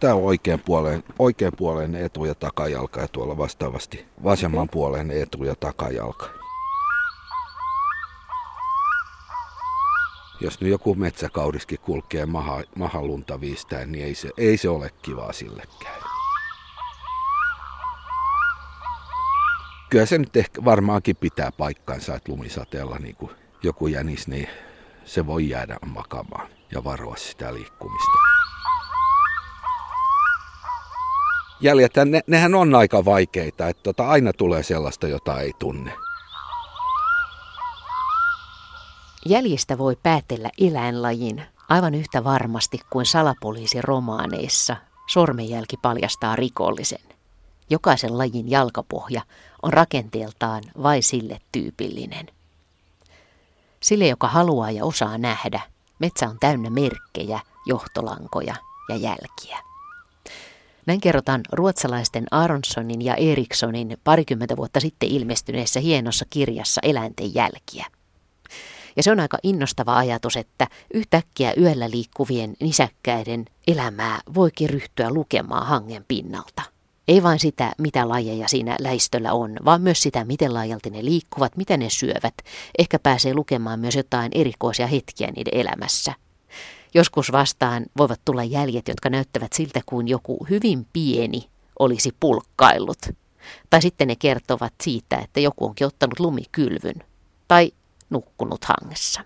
Tämä on oikean puolen, oikean puolen etu- ja takajalka ja tuolla vastaavasti vasemman puolen etu- ja takajalka. Jos nyt joku metsäkauriskin kulkee maha, mahalunta viistään, niin ei se, ei se ole kivaa sillekään. Kyllä se nyt ehkä varmaankin pitää paikkansa, että lumisateella niin kuin joku jänis, niin se voi jäädä makamaan ja varoa sitä liikkumista. Jäljet, ne, nehän on aika vaikeita, että tota, aina tulee sellaista, jota ei tunne. Jäljistä voi päätellä eläinlajin aivan yhtä varmasti kuin salapoliisiromaaneissa sormenjälki paljastaa rikollisen. Jokaisen lajin jalkapohja on rakenteeltaan vain sille tyypillinen. Sille, joka haluaa ja osaa nähdä, metsä on täynnä merkkejä, johtolankoja ja jälkiä. Näin kerrotaan ruotsalaisten Aronssonin ja Erikssonin parikymmentä vuotta sitten ilmestyneessä hienossa kirjassa Eläinten jälkiä. Ja se on aika innostava ajatus, että yhtäkkiä yöllä liikkuvien nisäkkäiden elämää voikin ryhtyä lukemaan hangen pinnalta. Ei vain sitä, mitä lajeja siinä läistöllä on, vaan myös sitä, miten laajalti ne liikkuvat, mitä ne syövät. Ehkä pääsee lukemaan myös jotain erikoisia hetkiä niiden elämässä. Joskus vastaan voivat tulla jäljet, jotka näyttävät siltä kuin joku hyvin pieni olisi pulkkaillut. Tai sitten ne kertovat siitä, että joku onkin ottanut lumikylvyn. Tai nukkunut hangessa.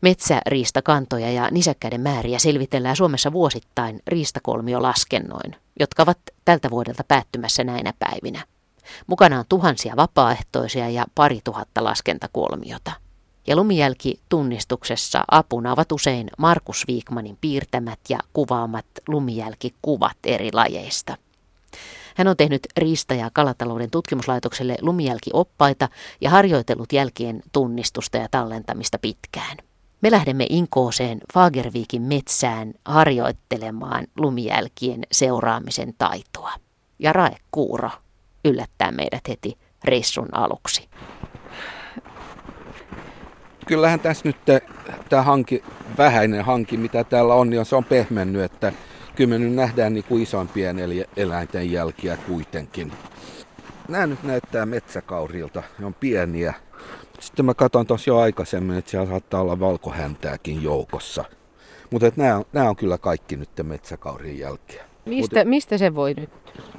Metsäriistakantoja ja nisäkkäiden määriä selvitellään Suomessa vuosittain riistakolmiolaskennoin, jotka ovat tältä vuodelta päättymässä näinä päivinä. Mukana on tuhansia vapaaehtoisia ja pari tuhatta laskentakolmiota. Ja lumijälki tunnistuksessa apuna ovat usein Markus Viikmanin piirtämät ja kuvaamat lumijälkikuvat eri lajeista. Hän on tehnyt riista- ja kalatalouden tutkimuslaitokselle lumijälkioppaita ja harjoitellut jälkien tunnistusta ja tallentamista pitkään. Me lähdemme Inkooseen Fagerviikin metsään harjoittelemaan lumijälkien seuraamisen taitoa. Ja Rae Kuuro yllättää meidät heti reissun aluksi. Kyllähän tässä nyt tämä hanki, vähäinen hanki, mitä täällä on, niin se on pehmennyt, että kyllä me nyt nähdään niin kuin isompien eläinten jälkiä kuitenkin. Nämä nyt näyttää metsäkaurilta, ne on pieniä. Sitten mä katson tuossa jo aikaisemmin, että siellä saattaa olla valkohäntääkin joukossa. Mutta nämä, nämä on kyllä kaikki nyt metsäkaurin jälkiä. Mistä, mistä se voi nyt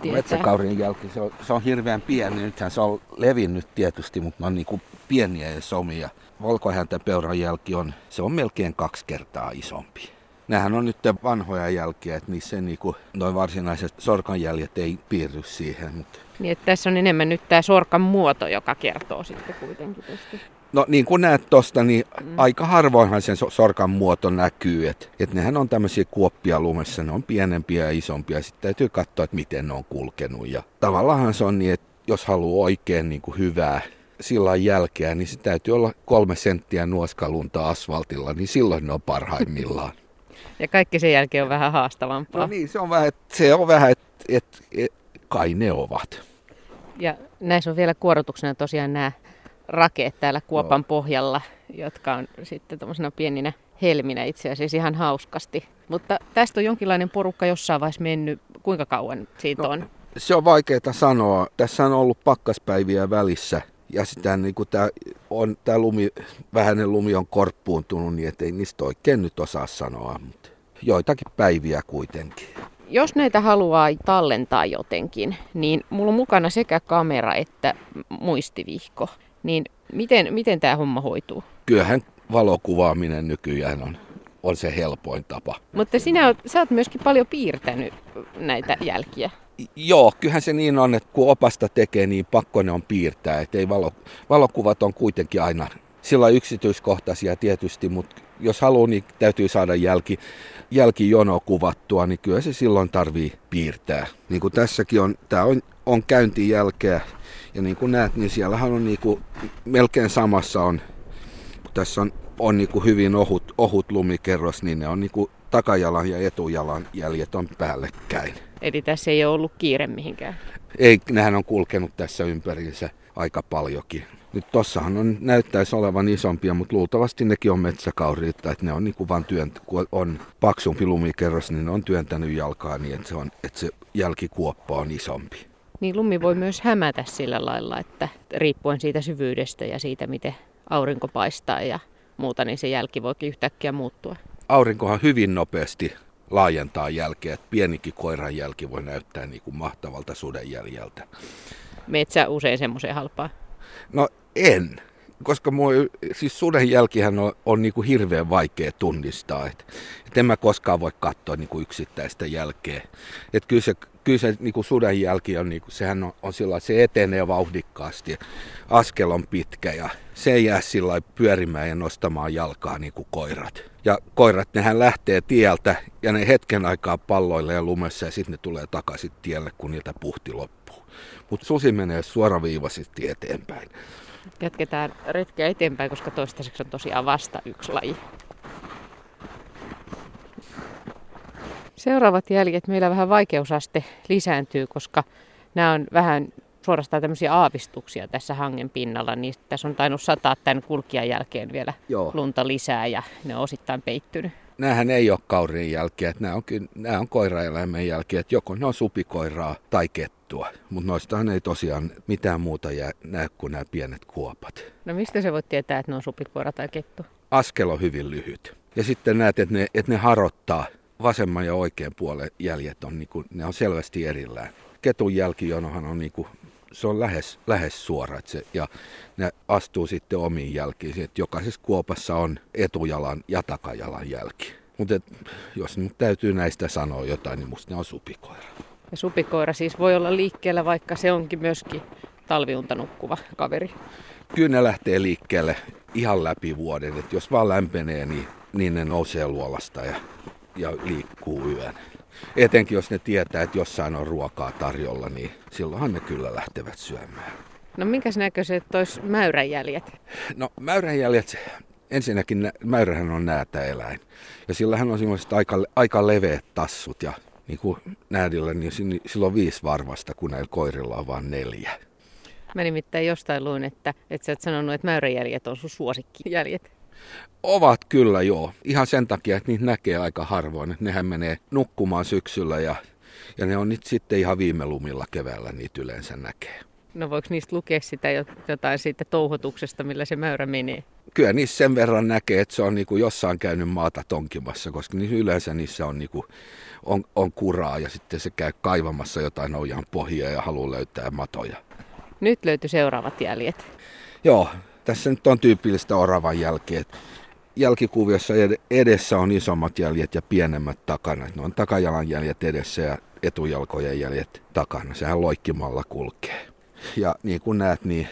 tietää? Metsäkaurin jälki, se on, se on hirveän pieni. Nythän se on levinnyt tietysti, mutta ne on niin kuin pieniä ja somia. Valkohäntäpeuran jälki on, se on melkein kaksi kertaa isompi. Nämähän on nyt vanhoja jälkiä, että niissä niinku, noin varsinaiset sorkanjäljet ei piirry siihen. Mutta... Niin, että tässä on enemmän nyt tämä sorkan muoto, joka kertoo sitten kuitenkin tästä. No niin kuin näet tuosta, niin mm. aika harvoinhan sen sorkan muoto näkyy. Että et nehän on tämmöisiä kuoppia lumessa, ne on pienempiä ja isompia. Sitten täytyy katsoa, että miten ne on kulkenut. Ja tavallaan se on niin, että jos haluaa oikein niin kuin hyvää sillan jälkeä, niin se täytyy olla kolme senttiä nuoskalunta asfaltilla, niin silloin ne on parhaimmillaan. Ja kaikki sen jälkeen on vähän haastavampaa. No niin, se on vähän, se on vähän, että et, et, kai ne ovat. Ja näissä on vielä kuorotuksena tosiaan nämä rakeet täällä kuopan no. pohjalla, jotka on sitten tuommoisena pieninä helminä itse asiassa ihan hauskasti. Mutta tästä on jonkinlainen porukka jossain vaiheessa mennyt. Kuinka kauan siitä no, on? Se on vaikeaa sanoa. Tässä on ollut pakkaspäiviä välissä ja sitä niin kuin tämä, on, tämä lumi, vähäinen lumi on korppuuntunut niin, ettei niistä oikein nyt osaa sanoa, mutta joitakin päiviä kuitenkin. Jos näitä haluaa tallentaa jotenkin, niin mulla on mukana sekä kamera että muistivihko. Niin miten, miten tämä homma hoituu? Kyllähän valokuvaaminen nykyään on, on se helpoin tapa. Mutta sinä oot, sä oot myöskin paljon piirtänyt näitä jälkiä. Joo, kyllähän se niin on, että kun opasta tekee, niin pakko ne on piirtää. Että ei valo, valokuvat on kuitenkin aina sillä yksityiskohtaisia tietysti, mutta jos haluaa, niin täytyy saada jälki, jälkijono kuvattua, niin kyllä se silloin tarvii piirtää. Niin kuin tässäkin on, tämä on, on käynti jälkeä, ja niin kuin näet, niin siellähän on niin kuin, melkein samassa on, tässä on, on niin kuin hyvin ohut, ohut lumikerros, niin ne on niin kuin takajalan ja etujalan jäljet on päällekkäin. Eli tässä ei ole ollut kiire mihinkään? Ei, nehän on kulkenut tässä ympäriinsä aika paljonkin. Nyt tossahan on, näyttäisi olevan isompia, mutta luultavasti nekin on metsäkauriita, että ne on niin kuin vaan työnt, kun on paksumpi lumikerros, niin ne on työntänyt jalkaa niin, että se, on, että se jälkikuoppa on isompi. Niin lumi voi myös hämätä sillä lailla, että riippuen siitä syvyydestä ja siitä, miten aurinko paistaa ja muuta, niin se jälki voikin yhtäkkiä muuttua. Aurinkohan hyvin nopeasti laajentaa jälkeä, että pienikin koiran jälki voi näyttää niin kuin mahtavalta sudenjäljeltä. Metsä usein semmoiseen halpaa? No en, koska mua, siis suden jälkihän on, on niin kuin hirveän vaikea tunnistaa. Et, et en mä koskaan voi katsoa niin kuin yksittäistä jälkeä. Et kyllä se, kyllä se niin kuin suden jälki on, niin kuin, sehän on, on sillä se etenee vauhdikkaasti. Askel on pitkä ja se ei jää sillä pyörimään ja nostamaan jalkaa niin kuin koirat. Ja koirat, nehän lähtee tieltä ja ne hetken aikaa palloille lumessa ja sitten ne tulee takaisin tielle, kun niiltä puhti loppuu. Mutta susi menee suoraviivaisesti eteenpäin. Jatketaan retkeä eteenpäin, koska toistaiseksi on tosiaan vasta yksi laji. Seuraavat jäljet meillä vähän vaikeusaste lisääntyy, koska nämä on vähän suorastaan tämmöisiä aavistuksia tässä hangen pinnalla. Niin tässä on tainnut sataa tämän kulkijan jälkeen vielä Joo. lunta lisää ja ne on osittain peittynyt. Nämähän ei ole kaurien jälkiä, että nämä on, nämä on koiraeläimen jälkiä, että joko ne on supikoiraa tai kettua. Mutta noistahan ei tosiaan mitään muuta jää, näe kuin nämä pienet kuopat. No mistä se voit tietää, että ne on supikoira tai kettu? Askel on hyvin lyhyt. Ja sitten näet, että ne, että ne harottaa vasemman ja oikean puolen jäljet on, niin kuin, ne on selvästi erillään. Ketun jälkijonohan on niin kuin se on lähes, lähes suora. Että se, ja ne astuu sitten omiin jälkiin. Että jokaisessa kuopassa on etujalan ja takajalan jälki. Mutta jos nyt täytyy näistä sanoa jotain, niin musta ne on supikoira. Ja supikoira siis voi olla liikkeellä, vaikka se onkin myöskin talviunta nukkuva kaveri. Kyllä ne lähtee liikkeelle ihan läpi vuoden. Että jos vaan lämpenee, niin, niin ne nousee luolasta ja, ja liikkuu yön. Etenkin jos ne tietää, että jossain on ruokaa tarjolla, niin silloinhan ne kyllä lähtevät syömään. No minkäs näköiset tois mäyränjäljet? No mäyränjäljet, ensinnäkin mäyrähän on eläin. Ja sillähän on semmoiset aika, aika leveät tassut ja niin kuin näädillä, niin sillä on viisi varvasta, kun näillä koirilla on vain neljä. Mä nimittäin jostain luin, että, että sä oot sanonut, että mäyräjäljet on sun suosikkijäljet. Ovat kyllä joo. Ihan sen takia, että niitä näkee aika harvoin. Että nehän menee nukkumaan syksyllä ja, ja ne on nyt sitten ihan viime lumilla keväällä niitä yleensä näkee. No voiko niistä lukea sitä jotain siitä touhotuksesta, millä se mäyrä menee? Kyllä niissä sen verran näkee, että se on niinku jossain käynyt maata tonkimassa, koska niin yleensä niissä on, niinku, on, on kuraa ja sitten se käy kaivamassa jotain ojan pohjia ja haluaa löytää matoja. Nyt löytyy seuraavat jäljet. Joo, tässä nyt on tyypillistä oravan jälkeä. Jälkikuviossa edessä on isommat jäljet ja pienemmät takana. Ne on takajalan jäljet edessä ja etujalkojen jäljet takana. Sehän loikkimalla kulkee. Ja niin kuin näet, niin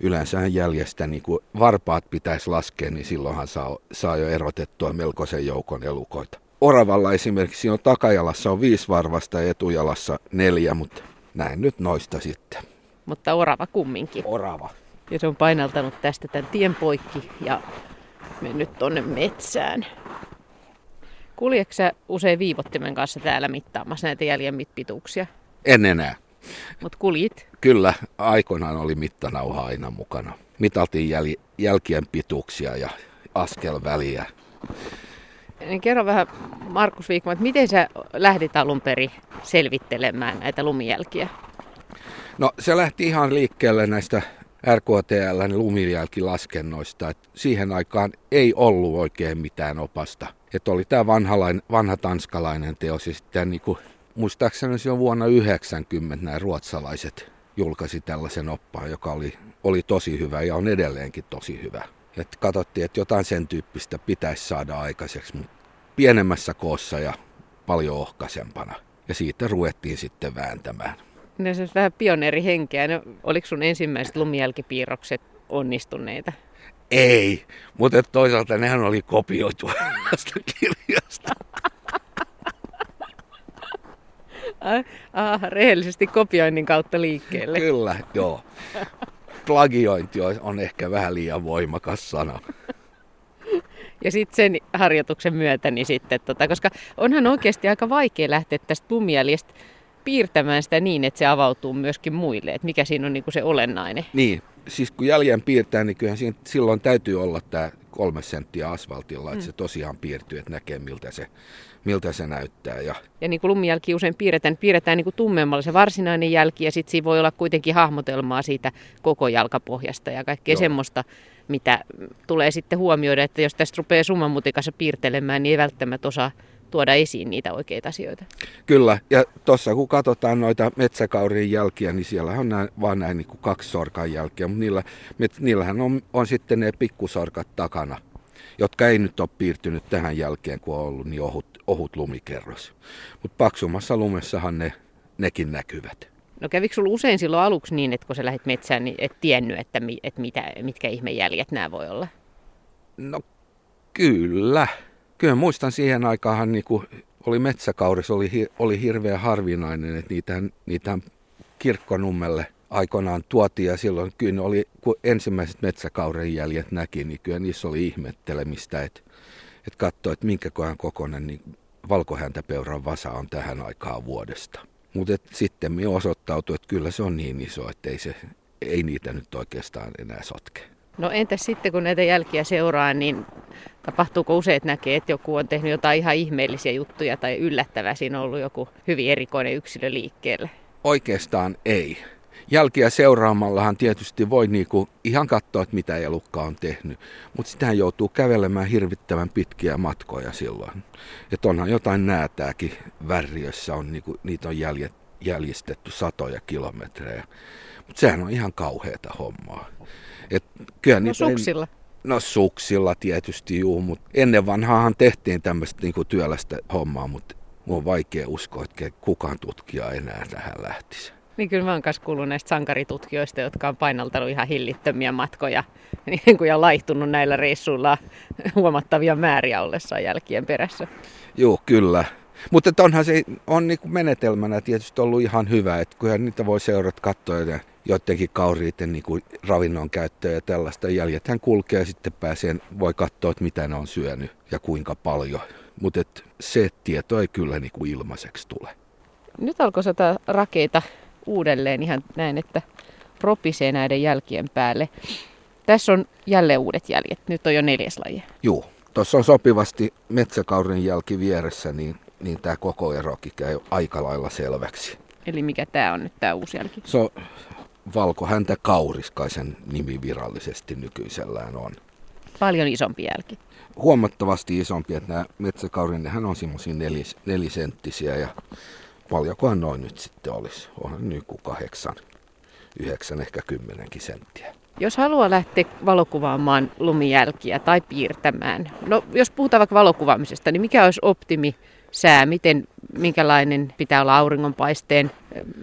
yleensä jäljestä niin kuin varpaat pitäisi laskea, niin silloinhan saa, saa jo erotettua melkoisen joukon elukoita. Oravalla esimerkiksi on takajalassa on viisi varvasta ja etujalassa neljä, mutta näin nyt noista sitten. Mutta orava kumminkin. Orava. Ja se on painaltanut tästä tämän tien poikki ja mennyt tonne metsään. Kuljeksä usein viivottimen kanssa täällä mittaamassa näitä jäljen pituuksia? En enää. Mut kuljit? Kyllä, aikoinaan oli mittanauha aina mukana. Mitaltiin jäl- jälkien pituuksia ja askelväliä. Niin kerro vähän, Markus Viikman, että miten sä lähdit alun perin selvittelemään näitä lumijälkiä? No se lähti ihan liikkeelle näistä RKTLn lumijälkilaskennoista. Et siihen aikaan ei ollut oikein mitään opasta. Et oli tämä vanha tanskalainen teos ja sitten niin kuin, muistaakseni jo vuonna 90 nämä ruotsalaiset julkaisi tällaisen oppaan, joka oli, oli tosi hyvä ja on edelleenkin tosi hyvä. Et katsottiin, että jotain sen tyyppistä pitäisi saada aikaiseksi, mutta pienemmässä koossa ja paljon ohkaisempana. Ja siitä ruvettiin sitten vääntämään. Ne on vähän pioneerihenkeä. No, oliko sun ensimmäiset lumijälkipiirrokset onnistuneita? Ei, mutta toisaalta nehän oli kopioitu tästä kirjasta. ah, rehellisesti kopioinnin kautta liikkeelle. Kyllä, joo. Plagiointi on ehkä vähän liian voimakas sana. Ja sitten sen harjoituksen myötä, niin sitten, tota, koska onhan oikeasti aika vaikea lähteä tästä lumijäljestä piirtämään sitä niin, että se avautuu myöskin muille? Että mikä siinä on niin kuin se olennainen? Niin, siis kun jäljen piirtää, niin kyllähän siinä, silloin täytyy olla tämä kolme senttiä asfaltilla, että mm. se tosiaan piirtyy, että näkee miltä se, miltä se näyttää. Ja, ja niin kuin lumijälki usein piirretään, niin piirretään niin kuin tummemmalla se varsinainen jälki ja sitten siinä voi olla kuitenkin hahmotelmaa siitä koko jalkapohjasta ja kaikkea Joo. semmoista, mitä tulee sitten huomioida, että jos tästä rupeaa summanmutikassa piirtelemään, niin ei välttämättä osaa tuoda esiin niitä oikeita asioita. Kyllä, ja tuossa kun katsotaan noita metsäkaurien jälkiä, niin siellä on näin, vaan näin niin kuin kaksi sorkan jälkeä, mutta niillä, niillähän on, on sitten ne pikkusorkat takana, jotka ei nyt ole piirtynyt tähän jälkeen, kun on ollut niin ohut, ohut lumikerros. Mutta paksumassa lumessahan ne, nekin näkyvät. No kävikö sinulla usein silloin aluksi niin, että kun sä lähdit metsään, niin et tiennyt, että, mi, että mitä, mitkä ihmejäljet nämä voi olla? No kyllä. Kyllä muistan siihen aikaan, niin kuin oli metsäkaudessa, oli, oli hirveän harvinainen, että niitä, niitä kirkkonummelle aikoinaan tuotiin ja silloin kyllä oli, kun ensimmäiset metsäkauden jäljet näki, niin kyllä niissä oli ihmettelemistä, että, että katsoi, että minkä kohan kokoinen niin valkohäntäpeuran vasa on tähän aikaan vuodesta. Mutta sitten me osoittautui, että kyllä se on niin iso, että ei, se, ei niitä nyt oikeastaan enää sotke. No entäs sitten kun näitä jälkiä seuraa, niin tapahtuuko usein, että näkee, että joku on tehnyt jotain ihan ihmeellisiä juttuja tai yllättävää, siinä on ollut joku hyvin erikoinen yksilö liikkeelle? Oikeastaan ei. Jälkiä seuraamallahan tietysti voi niinku ihan katsoa, että mitä elukka on tehnyt, mutta sitähän joutuu kävelemään hirvittävän pitkiä matkoja silloin. Että onhan jotain näätääkin värriössä, on niinku, niitä on jäljet, jäljistetty satoja kilometrejä. Mutta sehän on ihan kauheata hommaa. Et kyllä no suksilla? En, no suksilla tietysti juu, mutta ennen vanhaahan tehtiin tämmöistä niinku työlästä hommaa, mutta mun on vaikea uskoa, että kukaan tutkija enää tähän lähtisi. Niin kyllä mä oon kanssa kuullut näistä sankaritutkijoista, jotka on painaltanut ihan hillittömiä matkoja niin kuin ja laihtunut näillä reissuilla huomattavia määriä ollessaan jälkien perässä. Joo, kyllä. Mutta onhan se on niin kuin menetelmänä tietysti ollut ihan hyvä, että kyllä niitä voi seurata katsoa ja joidenkin kauriiden niin kuin ravinnon käyttöä ja tällaista. Jäljethän kulkee ja sitten pääsee, voi katsoa, että mitä ne on syönyt ja kuinka paljon. Mutta se tieto ei kyllä niin kuin ilmaiseksi tule. Nyt alkoi sata rakeita uudelleen ihan näin, että propisee näiden jälkien päälle. Tässä on jälleen uudet jäljet. Nyt on jo neljäs laji. Joo, tuossa on sopivasti metsäkauden jälki vieressä, niin, niin tämä koko erokin käy aika lailla selväksi. Eli mikä tämä on nyt tämä uusi jälki? Se on valkohäntä kauriskaisen nimi virallisesti nykyisellään on. Paljon isompi jälki. Huomattavasti isompi, että nämä metsäkaurin, nehän on semmoisia nelis, nelisenttisiä ja paljonkohan noin nyt sitten olisi. Onhan nyt kuin kahdeksan, yhdeksän, ehkä kymmenenkin senttiä. Jos haluaa lähteä valokuvaamaan lumijälkiä tai piirtämään, no jos puhutaan vaikka valokuvaamisesta, niin mikä olisi optimi sää, miten, minkälainen pitää olla auringonpaisteen,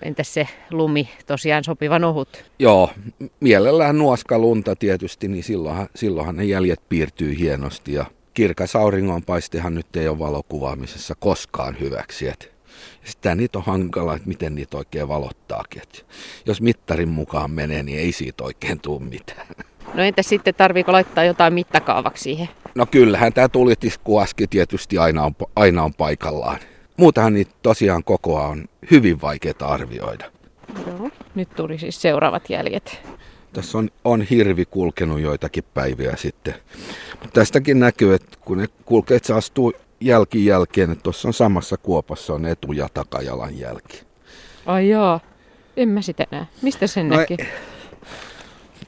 entäs se lumi tosiaan sopivan ohut? Joo, mielellään nuoska lunta tietysti, niin silloinhan, silloinhan ne jäljet piirtyy hienosti ja kirkas auringonpaistehan nyt ei ole valokuvaamisessa koskaan hyväksi. Et sitä niitä on hankala, että miten niitä oikein valottaakin. Et jos mittarin mukaan menee, niin ei siitä oikein tule mitään. No entä sitten, tarviiko laittaa jotain mittakaavaksi siihen? No kyllähän tämä tulitiskuaski tietysti aina on, aina on paikallaan. Muutahan niitä tosiaan kokoa on hyvin vaikeaa arvioida. Joo. Nyt tuli siis seuraavat jäljet. Tässä on, on hirvi kulkenut joitakin päiviä sitten. Mutta tästäkin näkyy, että kun ne kulkee, että se astuu jälki jälkeen, että tuossa on samassa kuopassa on etu- ja takajalan jälki. Ai joo, en mä sitä näe. Mistä sen no näki? Ei,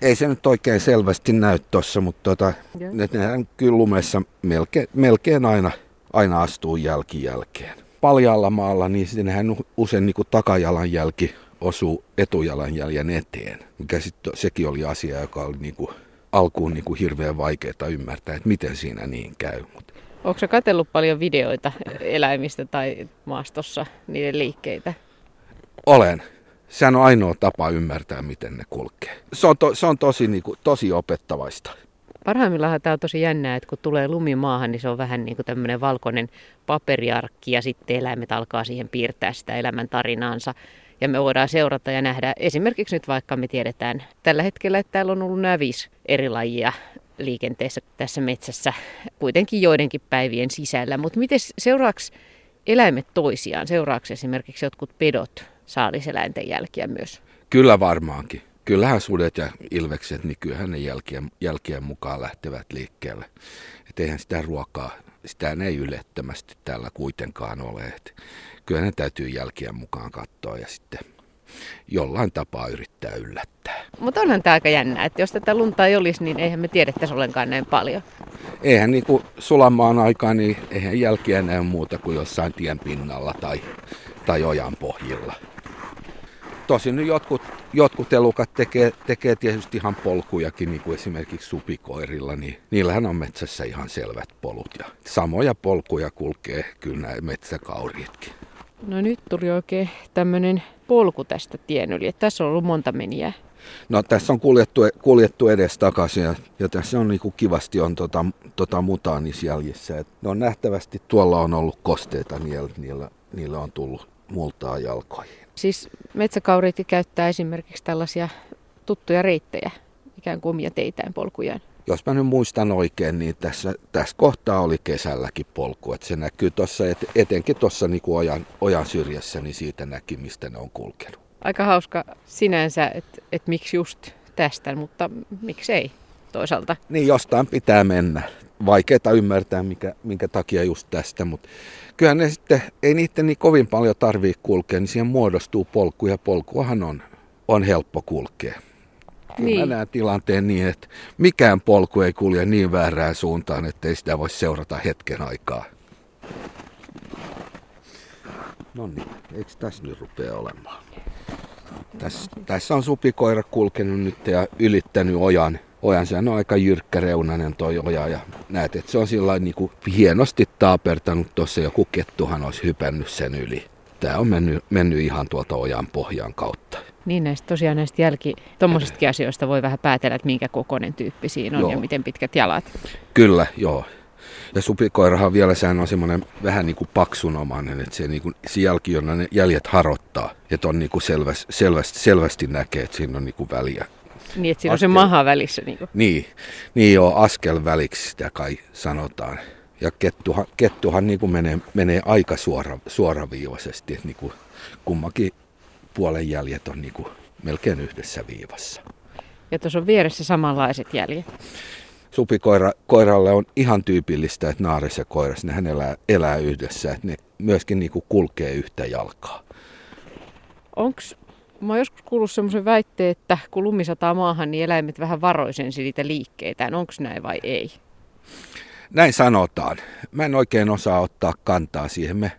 ei se nyt oikein selvästi näy tuossa, mutta tota, ne, nehän kyllä lumessa melkein, melkein aina, aina astuu jälki jälkeen. Paljalla maalla, niin sinnehän usein niin kuin takajalanjälki osuu etujalanjäljen eteen, mikä sitten sekin oli asia, joka oli niin kuin, alkuun niin kuin hirveän vaikeaa ymmärtää, että miten siinä niin käy. Mutta Onko se katsellut paljon videoita eläimistä tai maastossa, niiden liikkeitä? Olen. Sehän on ainoa tapa ymmärtää, miten ne kulkee. Se on, to, se on tosi, niin kuin, tosi opettavaista. Parhaimmillaan tämä on tosi jännää, että kun tulee lumi maahan, niin se on vähän niin kuin tämmöinen valkoinen paperiarkki ja sitten eläimet alkaa siihen piirtää sitä elämän tarinaansa. Ja me voidaan seurata ja nähdä, esimerkiksi nyt vaikka me tiedetään tällä hetkellä, että täällä on ollut nämä viisi eri lajia liikenteessä tässä metsässä kuitenkin joidenkin päivien sisällä. Mutta miten seuraavaksi eläimet toisiaan? Seuraavaksi esimerkiksi jotkut pedot saaliseläinten jälkiä myös? Kyllä varmaankin. Kyllähän sudet ja ilvekset, niin kyllähän ne jälkien, jälkien mukaan lähtevät liikkeelle. Et eihän sitä ruokaa, sitä ei ylettömästi täällä kuitenkaan ole. Et kyllä ne täytyy jälkien mukaan katsoa ja sitten jollain tapaa yrittää yllättää. Mutta onhan tämä aika jännä, että jos tätä lunta ei olisi, niin eihän me tiedettäisi ollenkaan näin paljon. Eihän niin kuin sulamaan aikaan, niin eihän jälkiä näy muuta kuin jossain tien pinnalla tai, tai ojan pohjilla. Tosin nyt jotkut, jotkut elukat tekee, tekee tietysti ihan polkujakin, niin kuin esimerkiksi supikoirilla, niin niillähän on metsässä ihan selvät polut. Ja samoja polkuja kulkee kyllä nämä metsäkauriitkin. No nyt tuli oikein tämmöinen polku tästä tien yli, että tässä on ollut monta menijää. No tässä on kuljettu, kuljettu edes takaisin ja, ja tässä on niinku kivasti on tota, tota mutaanisjäljissä. Et ne on nähtävästi tuolla on ollut kosteita, niillä, niillä, niillä on tullut multaa jalkoihin. Siis metsäkauriitti käyttää esimerkiksi tällaisia tuttuja reittejä, ikään kuin omia teitään polkujaan. Jos mä nyt muistan oikein, niin tässä, tässä kohtaa oli kesälläkin polku. Että se näkyy tuossa, et, etenkin tuossa niin ojan, ojan syrjässä, niin siitä näki, mistä ne on kulkenut. Aika hauska sinänsä, että et miksi just tästä, mutta miksei toisaalta. Niin, jostain pitää mennä. Vaikeaa ymmärtää, mikä, minkä takia just tästä, mutta kyllähän ne sitten, ei niiden niin kovin paljon tarvii kulkea, niin siihen muodostuu polku ja polkuahan on, on helppo kulkea. Niin. Mä näen tilanteen niin, että mikään polku ei kulje niin väärään suuntaan, ettei sitä voi seurata hetken aikaa. No niin, eikö tässä nyt rupea olemaan? Tässä, tässä on supikoira kulkenut nyt ja ylittänyt ojan. Ojan sehän on aika jyrkkäreunainen toi oja ja näet, että se on sillä niin kuin hienosti taapertanut tuossa joku kettuhan olisi hypännyt sen yli. Tämä on mennyt, mennyt ihan tuolta ojan pohjan kautta. Niin näistä tosiaan näistä jälki, tuommoisistakin asioista voi vähän päätellä, että minkä kokoinen tyyppi siinä on joo. ja miten pitkät jalat. Kyllä, joo. Ja supikoirahan vielä sehän on semmoinen vähän niin kuin paksunomainen, että se, niin kuin, se jälki, on ne jäljet harottaa. Että on niin kuin selvästi, selvästi, selvästi näkee, että siinä on niin kuin väliä. Niin, että siinä askel, on se maha välissä. Niin, kuin. niin, niin joo, askel väliksi sitä kai sanotaan. Ja kettuhan, kettuhan niin kuin menee, menee aika suora, suoraviivaisesti, että niin kuin kummakin puolen jäljet on niin kuin melkein yhdessä viivassa. Ja tuossa on vieressä samanlaiset jäljet. Supikoiralle on ihan tyypillistä, että naaris ja koiras, nehän elää, elää yhdessä, että ne myöskin niin kuin kulkee yhtä jalkaa. Onks, mä oon joskus kuullut semmoisen väitteen, että kun lumi sataa maahan, niin eläimet vähän varoisensi niitä liikkeitään. Onko näin vai ei? Näin sanotaan. Mä en oikein osaa ottaa kantaa siihen. Me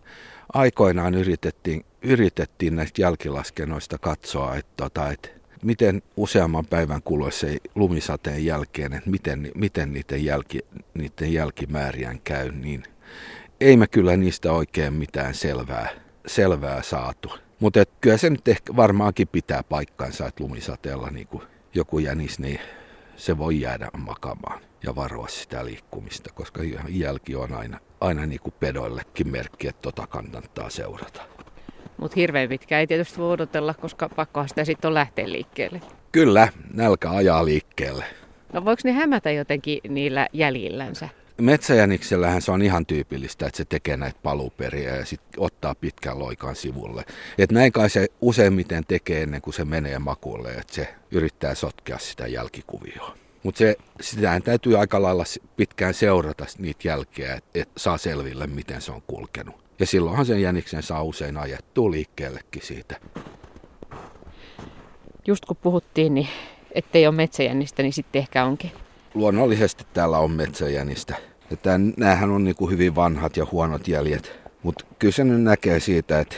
aikoinaan yritettiin yritettiin näistä jälkilaskennoista katsoa, että, tota, että miten useamman päivän kuluessa lumisateen jälkeen, että miten, miten niiden, jälki, niiden jälkimäärien käy, niin ei me kyllä niistä oikein mitään selvää, selvää saatu. Mutta kyllä se nyt ehkä varmaankin pitää paikkansa, että lumisateella niin kuin joku jänis, niin se voi jäädä makamaan ja varoa sitä liikkumista, koska jälki on aina, aina niin kuin pedoillekin merkki, että tota kannattaa seurata. Mutta hirveän pitkään ei tietysti voi odotella, koska pakkohan sitä sitten on lähteä liikkeelle. Kyllä, nälkä ajaa liikkeelle. No voiko ne hämätä jotenkin niillä jäljillänsä? Metsäjäniksellähän se on ihan tyypillistä, että se tekee näitä paluperiä ja sitten ottaa pitkän loikan sivulle. Et näin kai se useimmiten tekee ennen kuin se menee makuulle, että se yrittää sotkea sitä jälkikuvioa. Mutta se, sitä täytyy aika lailla pitkään seurata niitä jälkeä, että et saa selville, miten se on kulkenut. Ja silloinhan sen jäniksen saa usein ajettua liikkeellekin siitä. Just kun puhuttiin, niin ettei ole metsäjännistä, niin sitten ehkä onkin. Luonnollisesti täällä on metsäjänistä. Ja tämän, näähän on niin kuin hyvin vanhat ja huonot jäljet. Mutta kyllä se nyt näkee siitä, että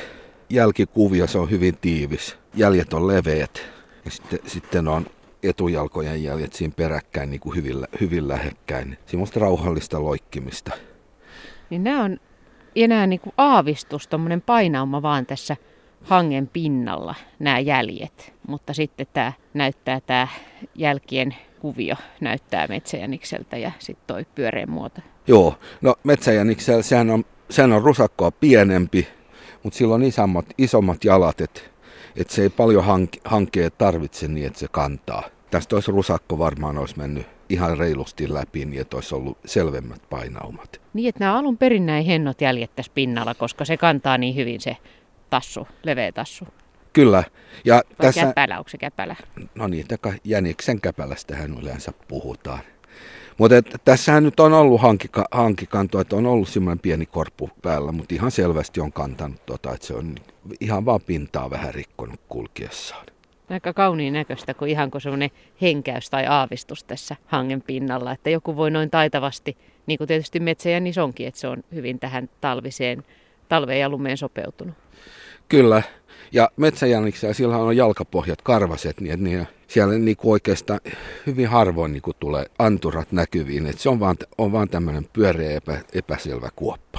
jälkikuvio se on hyvin tiivis. Jäljet on leveät ja sitten, sitten on etujalkojen jäljet siinä peräkkäin niin kuin hyvin, hyvin lähekkäin. Semmoista rauhallista loikkimista. Niin nämä on enää niin kuin aavistus, tuommoinen painauma vaan tässä hangen pinnalla, nämä jäljet. Mutta sitten tämä näyttää tämä jälkien kuvio näyttää metsäjänikseltä ja sitten toi pyöreä muoto. Joo, no metsäjäniksellä sehän on, sehän on rusakkoa pienempi, mutta sillä on isommat, isommat jalat, että et se ei paljon hank, hankkeet tarvitse niin, että se kantaa. Tästä olisi rusakko varmaan olisi mennyt ihan reilusti läpi niin, että olisi ollut selvemmät painaumat. Niin, että nämä alun perin näin hennot jäljet tässä pinnalla, koska se kantaa niin hyvin se tassu, leveä tassu. Kyllä. Ja Vai tässä, käpälä, onko se käpälä? no niin, taka jäniksen käpälästähän yleensä puhutaan. Mutta tässähän nyt on ollut hankika, hankikanto, että on ollut semmoinen pieni korppu päällä, mutta ihan selvästi on kantanut tota, että se on ihan vaan pintaa vähän rikkonut kulkiessaan. Aika kauniin näköistä, kun ihan kuin semmoinen henkäys tai aavistus tässä hangen pinnalla, että joku voi noin taitavasti, niin kuin tietysti metsäjännis onkin, että se on hyvin tähän talviseen, talveen ja lumeen sopeutunut. Kyllä. Ja metsäjäniksellä sillä on jalkapohjat karvaset, niin niin siellä niin kuin oikeastaan hyvin harvoin niin kuin tulee anturat näkyviin. Että se on vaan, on vaan tämmöinen pyöreä epä, epäselvä kuoppa.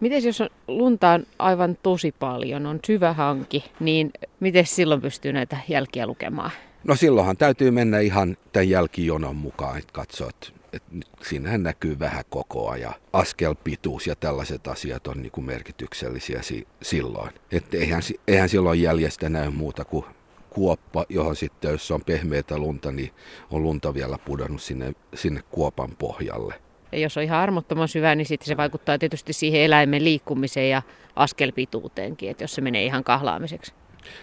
Miten jos on lunta on aivan tosi paljon, on syvä hanki, niin miten silloin pystyy näitä jälkiä lukemaan? No silloinhan täytyy mennä ihan tämän jälkijonon mukaan, että katsoa, että, että siinähän näkyy vähän kokoa ja askelpituus ja tällaiset asiat on niin kuin merkityksellisiä si- silloin. Että eihän, eihän silloin jäljestä näy muuta kuin kuoppa, johon sitten jos on pehmeitä lunta, niin on lunta vielä pudonnut sinne, sinne kuopan pohjalle. Ja jos on ihan armottoman syvä, niin sitten se vaikuttaa tietysti siihen eläimen liikkumiseen ja askelpituuteenkin, että jos se menee ihan kahlaamiseksi.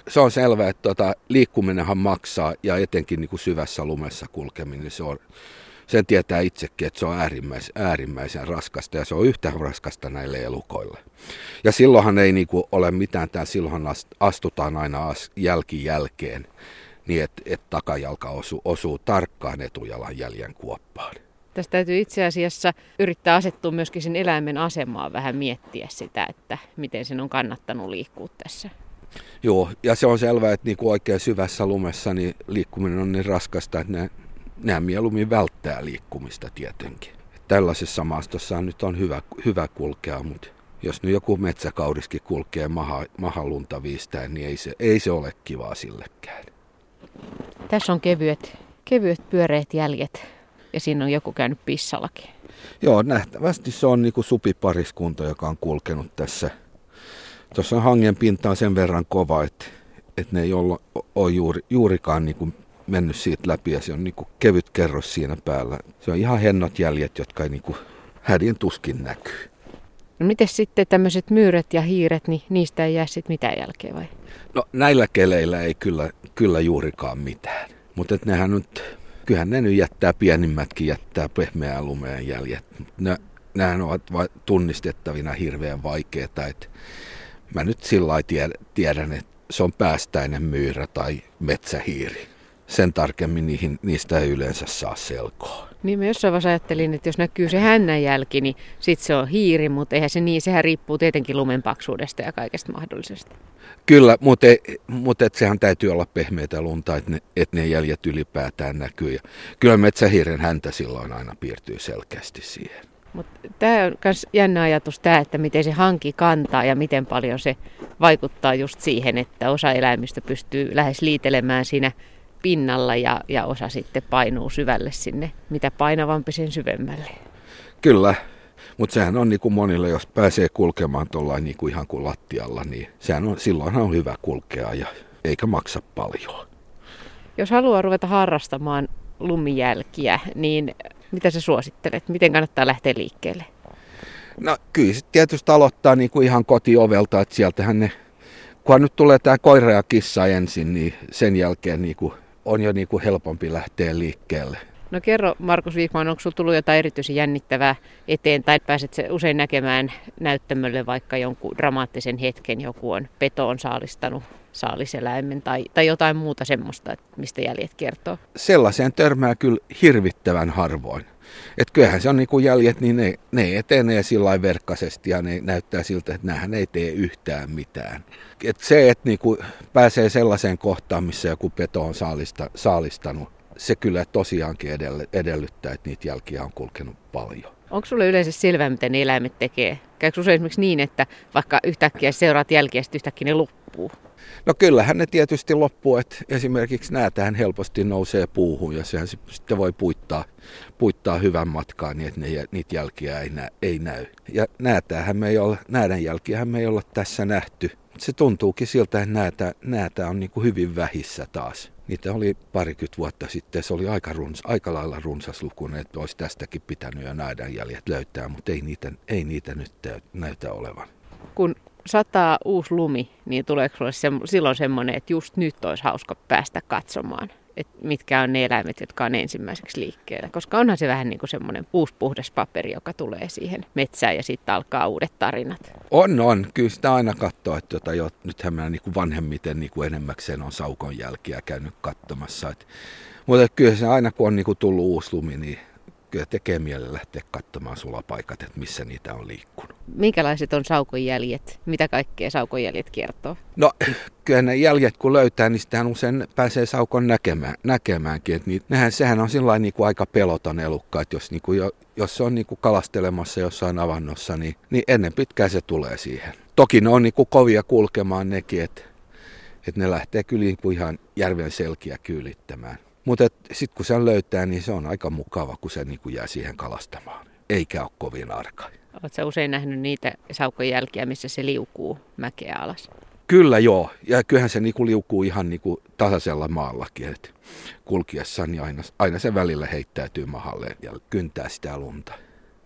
Se on selvää, että tuota, liikkuminenhan maksaa ja etenkin niin kuin syvässä lumessa kulkeminen, se on, sen tietää itsekin, että se on äärimmäisen, äärimmäisen raskasta ja se on yhtä raskasta näille elukoille. Ja silloinhan ei niin kuin ole mitään, tää, silloinhan astutaan aina as, jälki jälkeen niin, että et takajalka osuu, osuu tarkkaan etujalan jäljen kuoppaan. Tästä täytyy itse asiassa yrittää asettua myöskin sen eläimen asemaan vähän miettiä sitä, että miten sen on kannattanut liikkua tässä. Joo, ja se on selvää, että niin kuin oikein syvässä lumessa niin liikkuminen on niin raskasta, että ne, nämä mieluummin välttää liikkumista tietenkin. Tällaisessa maastossa nyt on hyvä, hyvä kulkea, mutta jos nyt joku metsäkaudiskin kulkee maha, mahalunta viistäen, niin ei se, ei se ole kivaa sillekään. Tässä on kevyet, kevyet pyöreät jäljet ja siinä on joku käynyt pissallakin. Joo, nähtävästi se on niinku supipariskunta, joka on kulkenut tässä. Tuossa on hangen pinta sen verran kova, että, että ne ei ole, ole juuri, juurikaan niinku mennyt siitä läpi ja se on niinku kevyt kerros siinä päällä. Se on ihan hennot jäljet, jotka ei niinku hädin tuskin näkyy. No miten sitten tämmöiset myyret ja hiiret, niin niistä ei jää sitten mitään jälkeä vai? No näillä keleillä ei kyllä, kyllä juurikaan mitään. Mutta nehän nyt kyllähän ne nyt jättää pienimmätkin jättää pehmeää lumeen jäljet. Ne, nehän ovat tunnistettavina hirveän vaikeita. Että mä nyt sillä tiedän, että se on päästäinen myyrä tai metsähiiri. Sen tarkemmin niihin, niistä ei yleensä saa selkoa. Niin mä jossain vaiheessa ajattelin, että jos näkyy se hännän jälki, niin sit se on hiiri, mutta eihän se niin, sehän riippuu tietenkin lumen paksuudesta ja kaikesta mahdollisesta. Kyllä, mutta, mutta et sehän täytyy olla pehmeitä lunta, että ne, et ne jäljet ylipäätään näkyy. Ja kyllä metsähiiren häntä silloin aina piirtyy selkeästi siihen. Mutta tämä on myös jännä ajatus tämä, että miten se hanki kantaa ja miten paljon se vaikuttaa just siihen, että osa eläimistä pystyy lähes liitelemään siinä pinnalla ja, ja osa sitten painuu syvälle sinne, mitä painavampi sen syvemmälle. Kyllä, mutta sehän on niin kuin monille, jos pääsee kulkemaan tuolla niin kuin ihan kuin lattialla, niin sehän on, silloinhan on hyvä kulkea ja eikä maksa paljon. Jos haluaa ruveta harrastamaan lumijälkiä, niin mitä sä suosittelet? Miten kannattaa lähteä liikkeelle? No kyllä se tietysti aloittaa niin kuin ihan kotiovelta, että sieltähän ne, kunhan nyt tulee tämä koira ja kissa ensin, niin sen jälkeen niin kuin on jo niin kuin helpompi lähteä liikkeelle. No kerro Markus Viikman, onko sinulla tullut jotain erityisen jännittävää eteen tai pääset se usein näkemään näyttämölle vaikka jonkun dramaattisen hetken, joku on petoon saalistanut saaliseläimen tai, tai jotain muuta semmoista, mistä jäljet kertoo? Sellaiseen törmää kyllä hirvittävän harvoin. Että kyllähän se on niin kuin jäljet, niin ne, ne etenee sillä verkkaisesti ja ne näyttää siltä, että nämähän ei tee yhtään mitään. Et se, että niin kuin pääsee sellaiseen kohtaan, missä joku peto on saalista, saalistanut, se kyllä tosiaankin edellyttää, että niitä jälkiä on kulkenut paljon. Onko sulle yleensä selvää, miten eläimet tekee? Käykö usein esimerkiksi niin, että vaikka yhtäkkiä seuraat jälkiä, sitten yhtäkkiä ne loppuu? No kyllähän ne tietysti loppuu, että esimerkiksi näätähän helposti nousee puuhun ja sehän sitten voi puittaa, puittaa hyvän matkaa niin, että ne, niitä jälkiä ei, nä, ei näy. Ja näätähän me ei ole, näädän jälkiähän me ei olla tässä nähty. Se tuntuukin siltä, että näitä, näitä on niin kuin hyvin vähissä taas. Niitä oli parikymmentä vuotta sitten, se oli aika, runs, aika lailla runsas luku, että olisi tästäkin pitänyt jo näiden jäljet löytää, mutta ei niitä, ei niitä nyt näytä olevan. Kun sataa uusi lumi, niin tuleeko sinulle se, silloin semmoinen, että just nyt olisi hauska päästä katsomaan? Että mitkä on ne eläimet, jotka on ensimmäiseksi liikkeellä. Koska onhan se vähän niin kuin semmoinen puuspuhdas paperi, joka tulee siihen metsään ja sitten alkaa uudet tarinat. On, on. Kyllä sitä aina katsoo, että tota, jo, nythän mä niin kuin vanhemmiten niin kuin enemmäkseen on saukon jälkiä käynyt katsomassa. Mutta kyllä se aina kun on niin kuin tullut uusi lumi, niin kyllä tekee mielellä lähteä katsomaan sulapaikat, että missä niitä on liikkunut. Minkälaiset on saukonjäljet? Mitä kaikkea saukonjäljet kertoo? No kyllä ne jäljet kun löytää, niin sitähän usein pääsee saukon näkemään, näkemäänkin. Että niin, nehän, sehän on sillä niin kuin aika peloton elukka, että jos, niin kuin jo, jos se on niin kuin kalastelemassa jossain avannossa, niin, niin ennen pitkään se tulee siihen. Toki ne on niin kuin kovia kulkemaan nekin, että, että ne lähtee kyllä niin kuin ihan järven selkiä kyylittämään. Mutta sitten kun sen löytää, niin se on aika mukava, kun se niin kuin jää siihen kalastamaan. Eikä ole kovin arka. Oletko usein nähnyt niitä saukon jälkiä, missä se liukuu mäkeä alas? Kyllä joo, ja kyllähän se niinku liukuu ihan niinku tasaisella maallakin, että kulkiessaan niin aina, aina se välillä heittäytyy mahalle ja kyntää sitä lunta.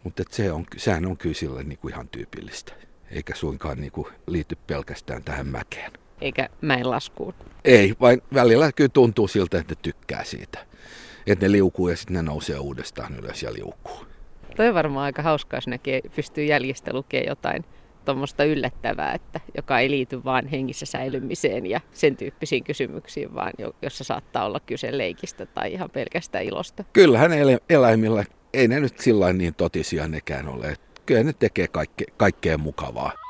Mutta se on, sehän on kyllä sille niinku ihan tyypillistä, eikä suinkaan niinku liity pelkästään tähän mäkeen eikä mäen laskuun. Ei, vain välillä kyllä tuntuu siltä, että ne tykkää siitä. Että ne liukuu ja sitten ne nousee uudestaan ylös ja liukuu. Toi on varmaan aika hauskaa, jos näkee, pystyy jäljestä lukemaan jotain tuommoista yllättävää, että, joka ei liity vain hengissä säilymiseen ja sen tyyppisiin kysymyksiin, vaan jossa saattaa olla kyse leikistä tai ihan pelkästään ilosta. Kyllähän eläimillä, ei ne nyt sillä niin totisia nekään ole. Kyllä ne tekee kaikke, kaikkea mukavaa.